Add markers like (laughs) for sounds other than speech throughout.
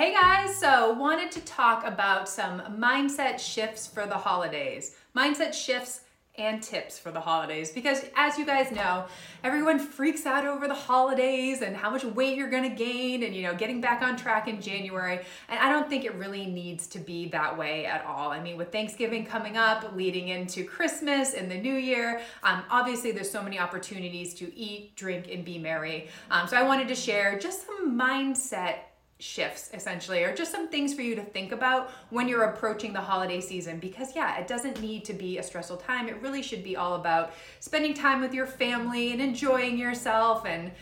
Hey guys, so wanted to talk about some mindset shifts for the holidays. Mindset shifts and tips for the holidays because as you guys know everyone freaks out over the holidays and how much weight you're going to gain and you know getting back on track in January and I don't think it really needs to be that way at all I mean with Thanksgiving coming up leading into Christmas and the new year um, obviously there's so many opportunities to eat drink and be merry um, so I wanted to share just some mindset shifts essentially or just some things for you to think about when you're approaching the holiday season. Because yeah it doesn't need to be a stressful time. It really should be all about spending time with your family and enjoying yourself and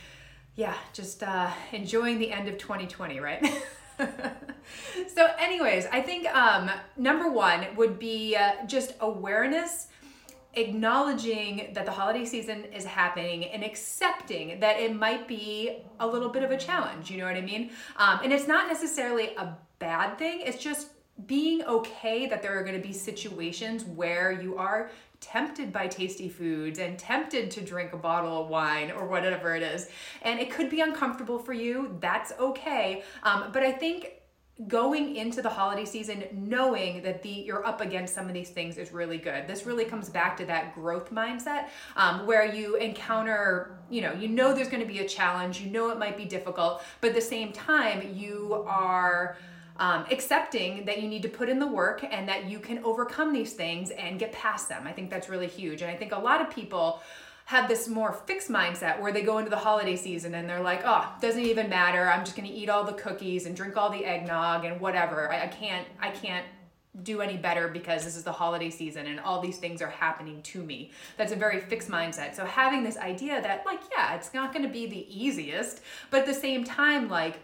yeah just uh, enjoying the end of 2020 right? (laughs) So anyways i think um, number one would be uh, just awareness acknowledging that the holiday season is happening and accepting that it might be a little bit of a challenge. You know what I mean? Um, and it's not necessarily a bad thing, it's just being okay that there are going to be situations where you are tempted by tasty foods and tempted to drink a bottle of wine or whatever it is. And it could be uncomfortable for you. That's okay. Um, but I think going into the holiday season knowing that the you're up against some of these things is really good. This really comes back to that growth mindset um, where you encounter you know you know there's going to be a challenge you know it might be difficult but at the same time you are um, accepting that you need to put in the work and that you can overcome these things and get past them. I think that's really huge. And i think a lot of people have this more fixed mindset where they go into the holiday season and they're like, oh, doesn't even matter. I'm just gonna eat all the cookies and drink all the eggnog and whatever. I, I can't, I can't do any better because this is the holiday season and all these things are happening to me. That's a very fixed mindset. So having this idea that like, yeah, it's not gonna be the easiest, but at the same time, like,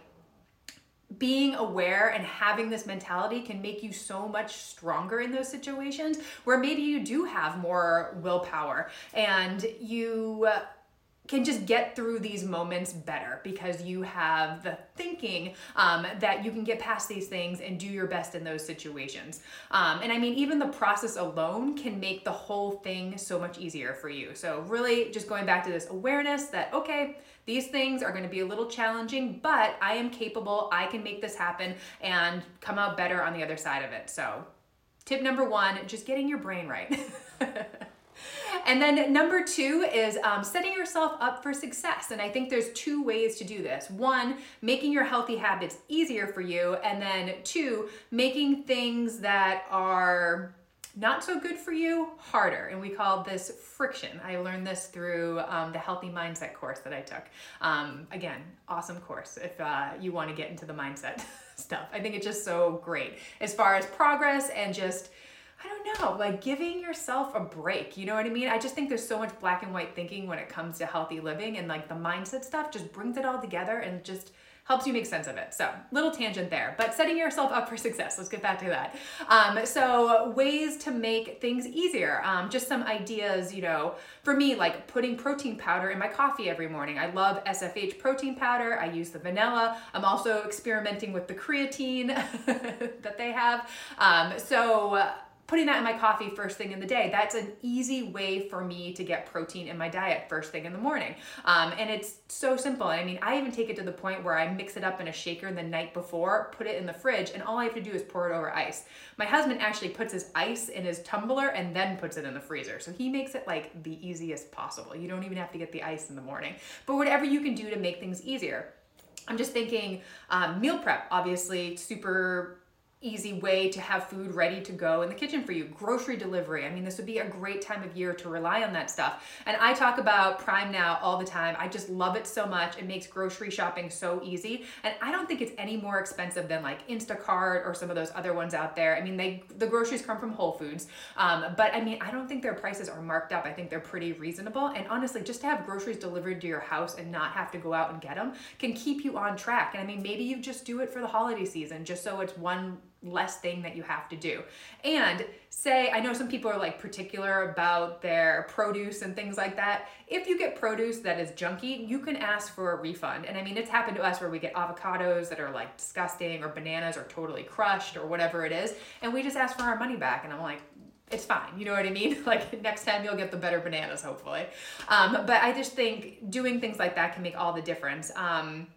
being aware and having this mentality can make you so much stronger in those situations where maybe you do have more willpower and you can just get through these moments better because you have the thinking um, that you can get past these things and do your best in those situations. Um, and I mean, even the process alone can make the whole thing so much easier for you. So, really, just going back to this awareness that, okay, these things are going to be a little challenging, but I am capable, I can make this happen and come out better on the other side of it. So, tip number one just getting your brain right. (laughs) And then number two is um, setting yourself up for success. And I think there's two ways to do this. One, making your healthy habits easier for you. And then two, making things that are not so good for you harder and we call this friction i learned this through um, the healthy mindset course that i took um, again awesome course if uh, you want to get into the mindset (laughs) stuff i think it's just so great as far as progress and just I don't know, like giving yourself a break. You know what I mean? I just think there's so much black and white thinking when it comes to healthy living and like the mindset stuff just brings it all together and just helps you make sense of it. So, little tangent there, but setting yourself up for success. Let's get back to that. Um, so, ways to make things easier. Um, just some ideas, you know, for me, like putting protein powder in my coffee every morning. I love SFH protein powder. I use the vanilla. I'm also experimenting with the creatine (laughs) that they have. Um, so, putting that in my coffee first thing in the day. That's an easy way for me to get protein in my diet first thing in the morning. Um, and it's so simple. I mean, I even take it to the point where I mix it up in a shaker the night before, put it in the fridge, and all I have to do is pour it over ice. My husband actually puts his ice in his tumbler and then puts it in the freezer. So he makes it like the easiest possible. You don't even have to get the ice in the morning. But whatever you can do to make things easier. I'm just thinking um, meal prep, obviously, super easy way to have food ready to go in the kitchen for you. Grocery delivery. I mean, this would be a great time of year to rely on that stuff. And I talk about Prime Now all the time. I just love it so much. It makes grocery shopping so easy. And I don't think it's any more expensive than like Instacart or some of those other ones out there. I mean, they the groceries come from Whole Foods. Um, but I mean, I don't think their prices are marked up. I think they're pretty reasonable. And honestly, just to have groceries delivered to your house and not have to go out and get them can keep you on track. And I mean, maybe you just do it for the holiday season just so it's one less thing that you have to do. And say, I know some people are like particular about their produce and things like that. If you get produce that is junky, you can ask for a refund. And I mean, it's happened to us where we get avocados that are like disgusting or bananas are totally crushed or whatever it is. And we just ask for our money back. And I'm like, it's fine. You know what I mean? (laughs) Like next time you'll get the better bananas, hopefully. Um, but I just think doing things like that can make all the difference. Um,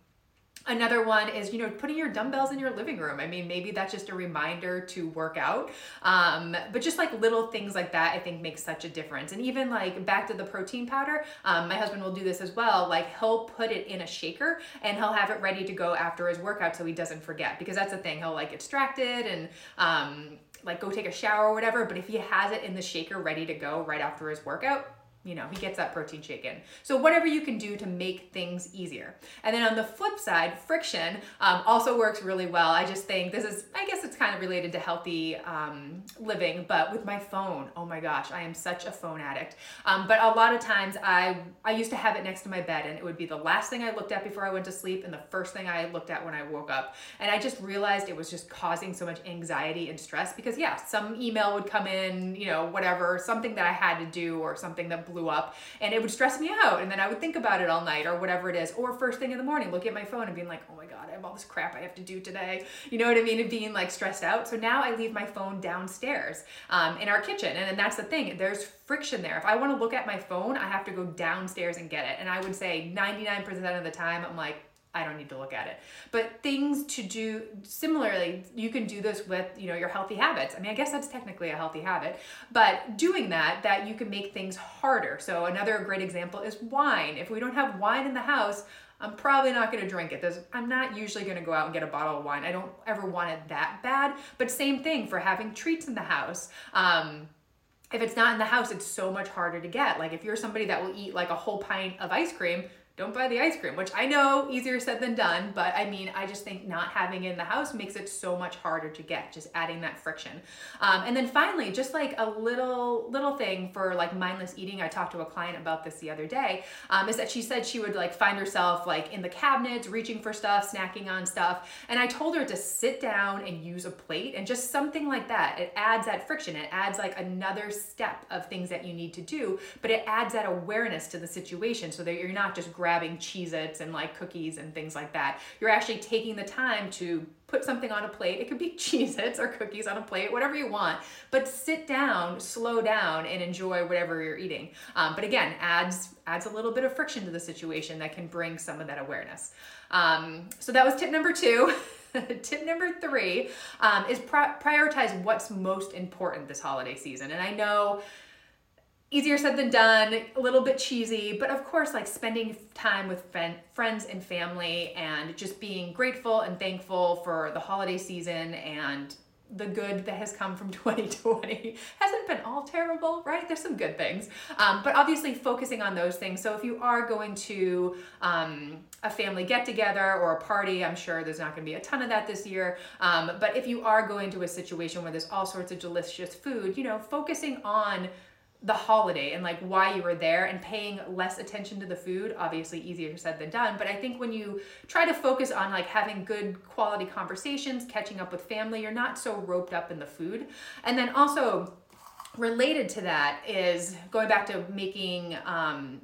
Another one is, you know, putting your dumbbells in your living room. I mean, maybe that's just a reminder to work out. Um, but just like little things like that, I think makes such a difference. And even like back to the protein powder, um, my husband will do this as well. Like he'll put it in a shaker and he'll have it ready to go after his workout so he doesn't forget. Because that's the thing, he'll like get distracted and um, like go take a shower or whatever. But if he has it in the shaker ready to go right after his workout, you know, he gets that protein shake in. So whatever you can do to make things easier. And then on the flip side, friction um, also works really well. I just think this is, I guess it's kind of related to healthy um, living, but with my phone, oh my gosh, I am such a phone addict. Um, but a lot of times I, I used to have it next to my bed and it would be the last thing I looked at before I went to sleep and the first thing I looked at when I woke up. And I just realized it was just causing so much anxiety and stress because yeah, some email would come in, you know, whatever, something that I had to do or something that blew blew up and it would stress me out. And then I would think about it all night or whatever it is. Or first thing in the morning, look at my phone and being like, oh my God, I have all this crap I have to do today. You know what I mean? And being like stressed out. So now I leave my phone downstairs um, in our kitchen. And, and that's the thing, there's friction there. If I want to look at my phone, I have to go downstairs and get it. And I would say 99% of the time, I'm like, I don't need to look at it. But things to do similarly, you can do this with, you know, your healthy habits. I mean, I guess that's technically a healthy habit, but doing that that you can make things harder. So another great example is wine. If we don't have wine in the house, I'm probably not going to drink it. There's, I'm not usually going to go out and get a bottle of wine. I don't ever want it that bad. But same thing for having treats in the house. Um, if it's not in the house, it's so much harder to get. Like if you're somebody that will eat like a whole pint of ice cream, don't buy the ice cream, which I know easier said than done, but I mean, I just think not having it in the house makes it so much harder to get, just adding that friction. Um, and then finally, just like a little, little thing for like mindless eating, I talked to a client about this the other day, um, is that she said she would like find herself like in the cabinets, reaching for stuff, snacking on stuff. And I told her to sit down and use a plate and just something like that. It adds that friction. It adds like another step of things that you need to do, but it adds that awareness to the situation so that you're not just grabbing grabbing Cheez Its and like cookies and things like that. You're actually taking the time to put something on a plate. It could be (laughs) Cheez Its or cookies on a plate, whatever you want. But sit down, slow down, and enjoy whatever you're eating. Um, but again, adds adds a little bit of friction to the situation that can bring some of that awareness. Um, so that was tip number two. (laughs) tip number three um, is prioritize what's most important this holiday season. And I know easier said than done, a little bit cheesy, but of course, like spending time with friends and family and just being grateful and thankful for the holiday season and the good that has come from (laughs) 2020 hasn't been all terrible, right? There's some good things, um, but obviously focusing on those things. So if you are going to um, a family get together or a party, I'm sure there's not going to be a ton of that this year. Um, but if you are going to a situation where there's all sorts of delicious food, you know, focusing on the holiday and like why you were there and paying less attention to the food obviously easier said than done but i think when you try to focus on like having good quality conversations catching up with family you're not so roped up in the food. And then also related to that is going back to making um,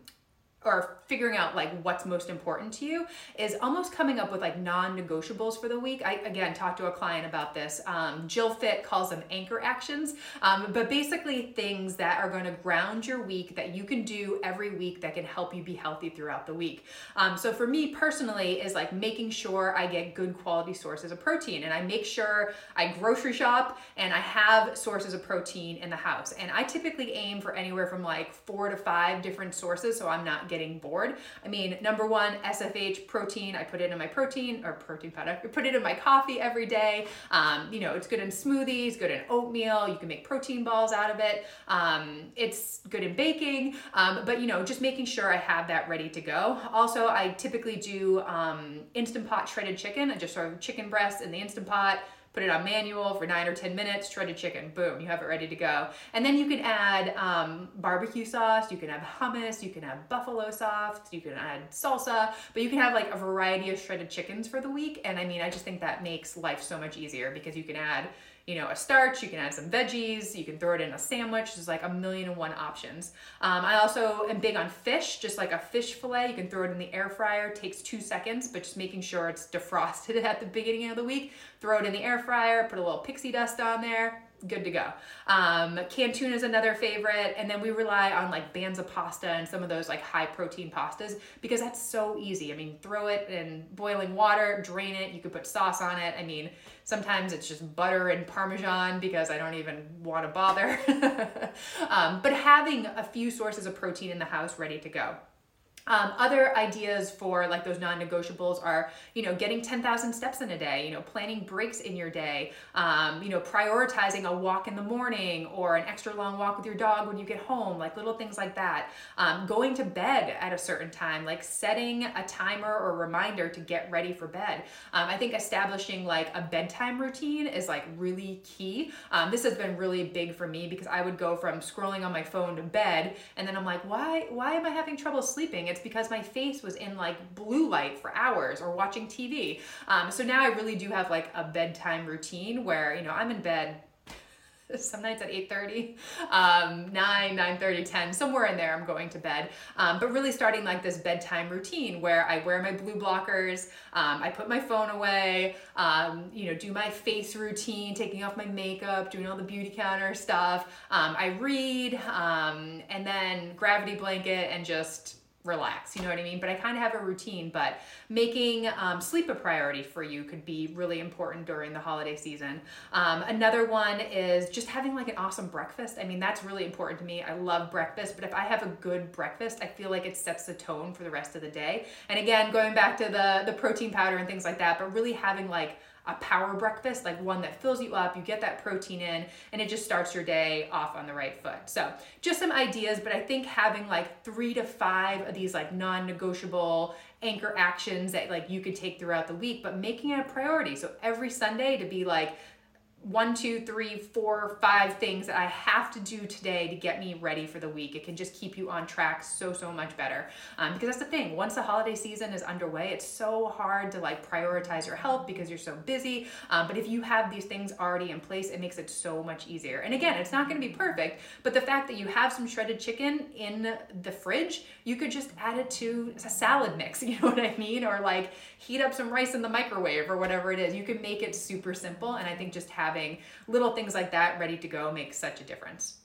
or figuring out like what's most important to you is almost coming up with like non-negotiables for the week. I again talked to a client about this. Um, Jill Fit calls them anchor actions, um, but basically things that are going to ground your week that you can do every week that can help you be healthy throughout the week. Um, so for me personally, is like making sure I get good quality sources of protein, and I make sure I grocery shop and I have sources of protein in the house. And I typically aim for anywhere from like four to five different sources, so I'm not getting bored. I mean, number one, SFH protein. I put it in my protein or protein powder. I put it in my coffee every day. Um, you know, it's good in smoothies, good in oatmeal. You can make protein balls out of it. Um, it's good in baking. Um, but you know, just making sure I have that ready to go. Also, I typically do um, instant pot shredded chicken. I just sort of chicken breasts in the instant pot put it on manual for nine or 10 minutes, shredded chicken, boom, you have it ready to go. And then you can add um, barbecue sauce, you can have hummus, you can have buffalo sauce, you can add salsa, but you can have like a variety of shredded chickens for the week. And I mean, I just think that makes life so much easier because you can add you know, a starch, you can add some veggies, you can throw it in a sandwich. There's like a million and one options. Um, I also am big on fish, just like a fish fillet. You can throw it in the air fryer, takes two seconds, but just making sure it's defrosted (laughs) at the beginning of the week. Throw it in the air fryer, put a little pixie dust on there, good to go. Um, canned is another favorite, and then we rely on like Banza pasta and some of those like high protein pastas because that's so easy. I mean, throw it in boiling water, drain it. You could put sauce on it. I mean, sometimes it's just butter and parmesan because I don't even want to bother. (laughs) um, but having a few sources of protein in the house ready to go. Um, other ideas for like those non-negotiables are, you know, getting 10,000 steps in a day, you know, planning breaks in your day, um, you know, prioritizing a walk in the morning or an extra long walk with your dog when you get home, like little things like that. Um, going to bed at a certain time, like setting a timer or reminder to get ready for bed. Um, I think establishing like a bedtime routine is like really key. Um, this has been really big for me because I would go from scrolling on my phone to bed and then I'm like, why, why am I having trouble sleeping? It's because my face was in like blue light for hours or watching TV. Um, so now I really do have like a bedtime routine where, you know, I'm in bed (laughs) some nights at 8.30 um, 9 9 30 10 somewhere in there i'm going to bed um, but really starting like this bedtime routine where i wear my blue blockers um, i put my phone away um, you know do my face routine taking off my makeup doing all the Beautycounter stuff um, i read um, and then gravity blanket and just relax, you know what I mean? But I kind of have a routine, but making um, sleep a priority for you could be really important during the holiday season. Um, another one is just having like an awesome breakfast. I mean, that's really important to me. I love breakfast, but if I have a good breakfast, I feel like it sets the tone for the rest of the day. And again, going back to the, the protein powder and things like that, but really having like a power breakfast, like one that fills you up, you get that protein in, and it just starts your day off on the right foot. So, just some ideas, but I think having like three to five of these like non negotiable anchor actions that like you could take throughout the week, but making it a priority. So, every Sunday to be like, one, two, three, four, five things that I have to do today to get me ready for the week. It can just keep you on track so, so much better. Um, because that's the thing, once the holiday season is underway, it's so hard to like prioritize your health because you're so busy. Um, but if you have these things already in place, it makes it so much easier. And again, it's not going to be perfect, but the fact that you have some shredded chicken in the fridge, you could just add it to a salad mix, (laughs) you know what I mean? Or like heat up some rice in the microwave or whatever it is. You can make it super simple. And I think just have having little things like that ready to go makes such a difference.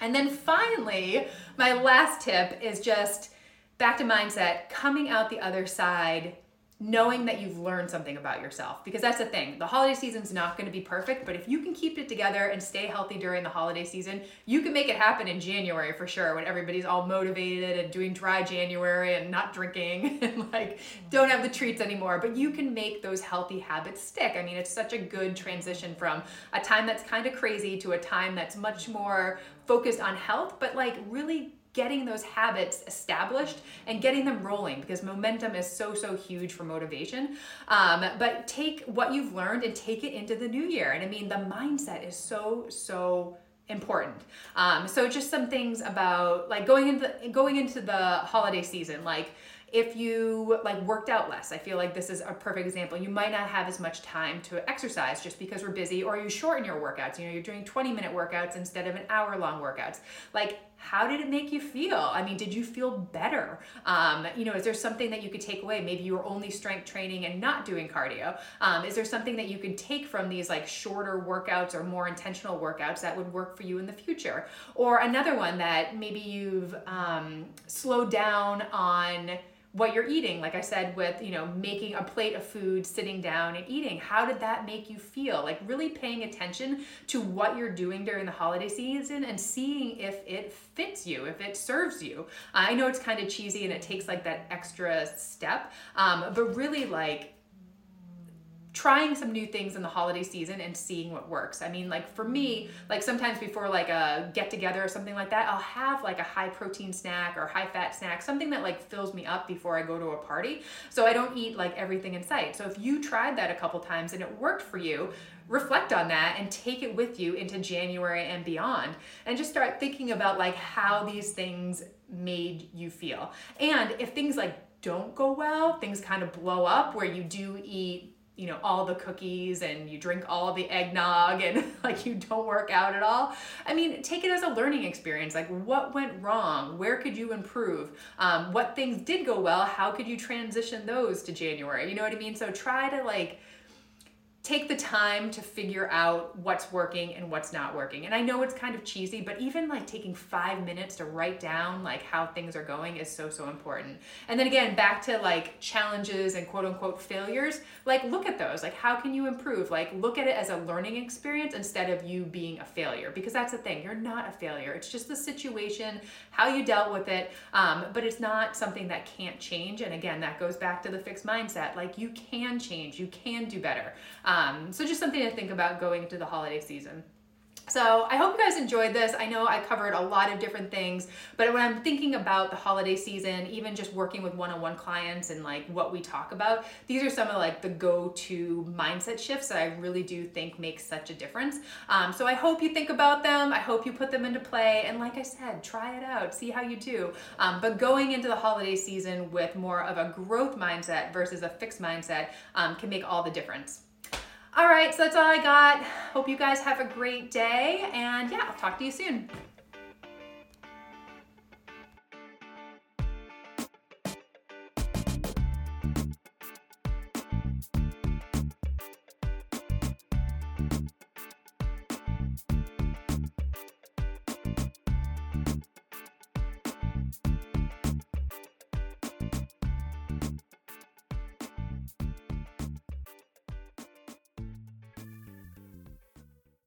And then finally, my last tip is just back to mindset, coming out the other side knowing that you've learned something about yourself. Because that's the thing the holiday season's not going to be perfect but if you can keep it together and stay healthy during the holiday season you can make it happen in january for sure when everybody's all motivated and doing dry january and not drinking (laughs) and like don't have the treats anymore. But you can make those healthy habits stick. I mean it's such a good transition from a time that's kind of crazy to a time that's much more focused on health but like really getting those habits established and getting them rolling because momentum is so so huge for motivation. Um, but take what you've learned and take it into the new year. And i mean the mindset is so so important. Um, so just some things about like going into going into the holiday season like if you like worked out less. I feel like this is a perfect example. You might not have as much time to exercise just because we're busy or you shorten your workouts. You know you're doing 20 minute workouts instead of an hour long workouts. Like how did it make you feel? I mean did you feel better? Um, you know is there something that you could take away? Maybe you were only strength training and not doing cardio. Um, is there something that you could take from these like shorter workouts or more intentional workouts that would work for you in the future? Or another one that maybe you've um, slowed down on what you're eating like i said with you know making a plate of food sitting down and eating. How did that make you feel? Like really paying attention to what you're doing during the holiday season and seeing if it fits you if it serves you. I know it's kind of cheesy and it takes like that extra step um, but really like trying some new things in the holiday season and seeing what works. I mean, like for me, like sometimes before like a get together or something like that, I'll have like a high protein snack or high fat snack, something that like fills me up before I go to a party. So I don't eat like everything in sight. So if you tried that a couple times and it worked for you, reflect on that and take it with you into January and beyond and just start thinking about like how these things made you feel. And if things like don't go well, things kind of blow up where you do eat you know all the cookies and you drink all the eggnog and (laughs) like you don't work out at all. I mean take it as a learning experience. Like what went wrong? Where could you improve? Um, what things did go well? How could you transition those to january? You know what i mean? So try to like take the time to figure out what's working and what's not working. And I know it's kind of cheesy, but even like taking five minutes to write down like how things are going is so, so important. And then again, back to like challenges and quote unquote failures, like look at those. Like, how can you improve? Like, look at it as a learning experience instead of you being a failure. Because that's the thing, you're not a failure. It's just the situation, how you dealt with it, um, but it's not something that can't change. And again, that goes back to the fixed mindset. Like, you can change, you can do better. Um, so just something to think about going into the holiday season. So I hope you guys enjoyed this. I know I covered a lot of different things, but when I'm thinking about the holiday season, even just working with one-on-one clients and like what we talk about, these are some of like the go-to mindset shifts that I really do think make such a difference. Um, so I hope you think about them. I hope you put them into play. And like I said, try it out, see how you do. Um, but going into the holiday season with more of a growth mindset versus a fixed mindset um, can make all the difference. All right, so that's all I got. Hope you guys have a great day, and yeah, I'll talk to you soon.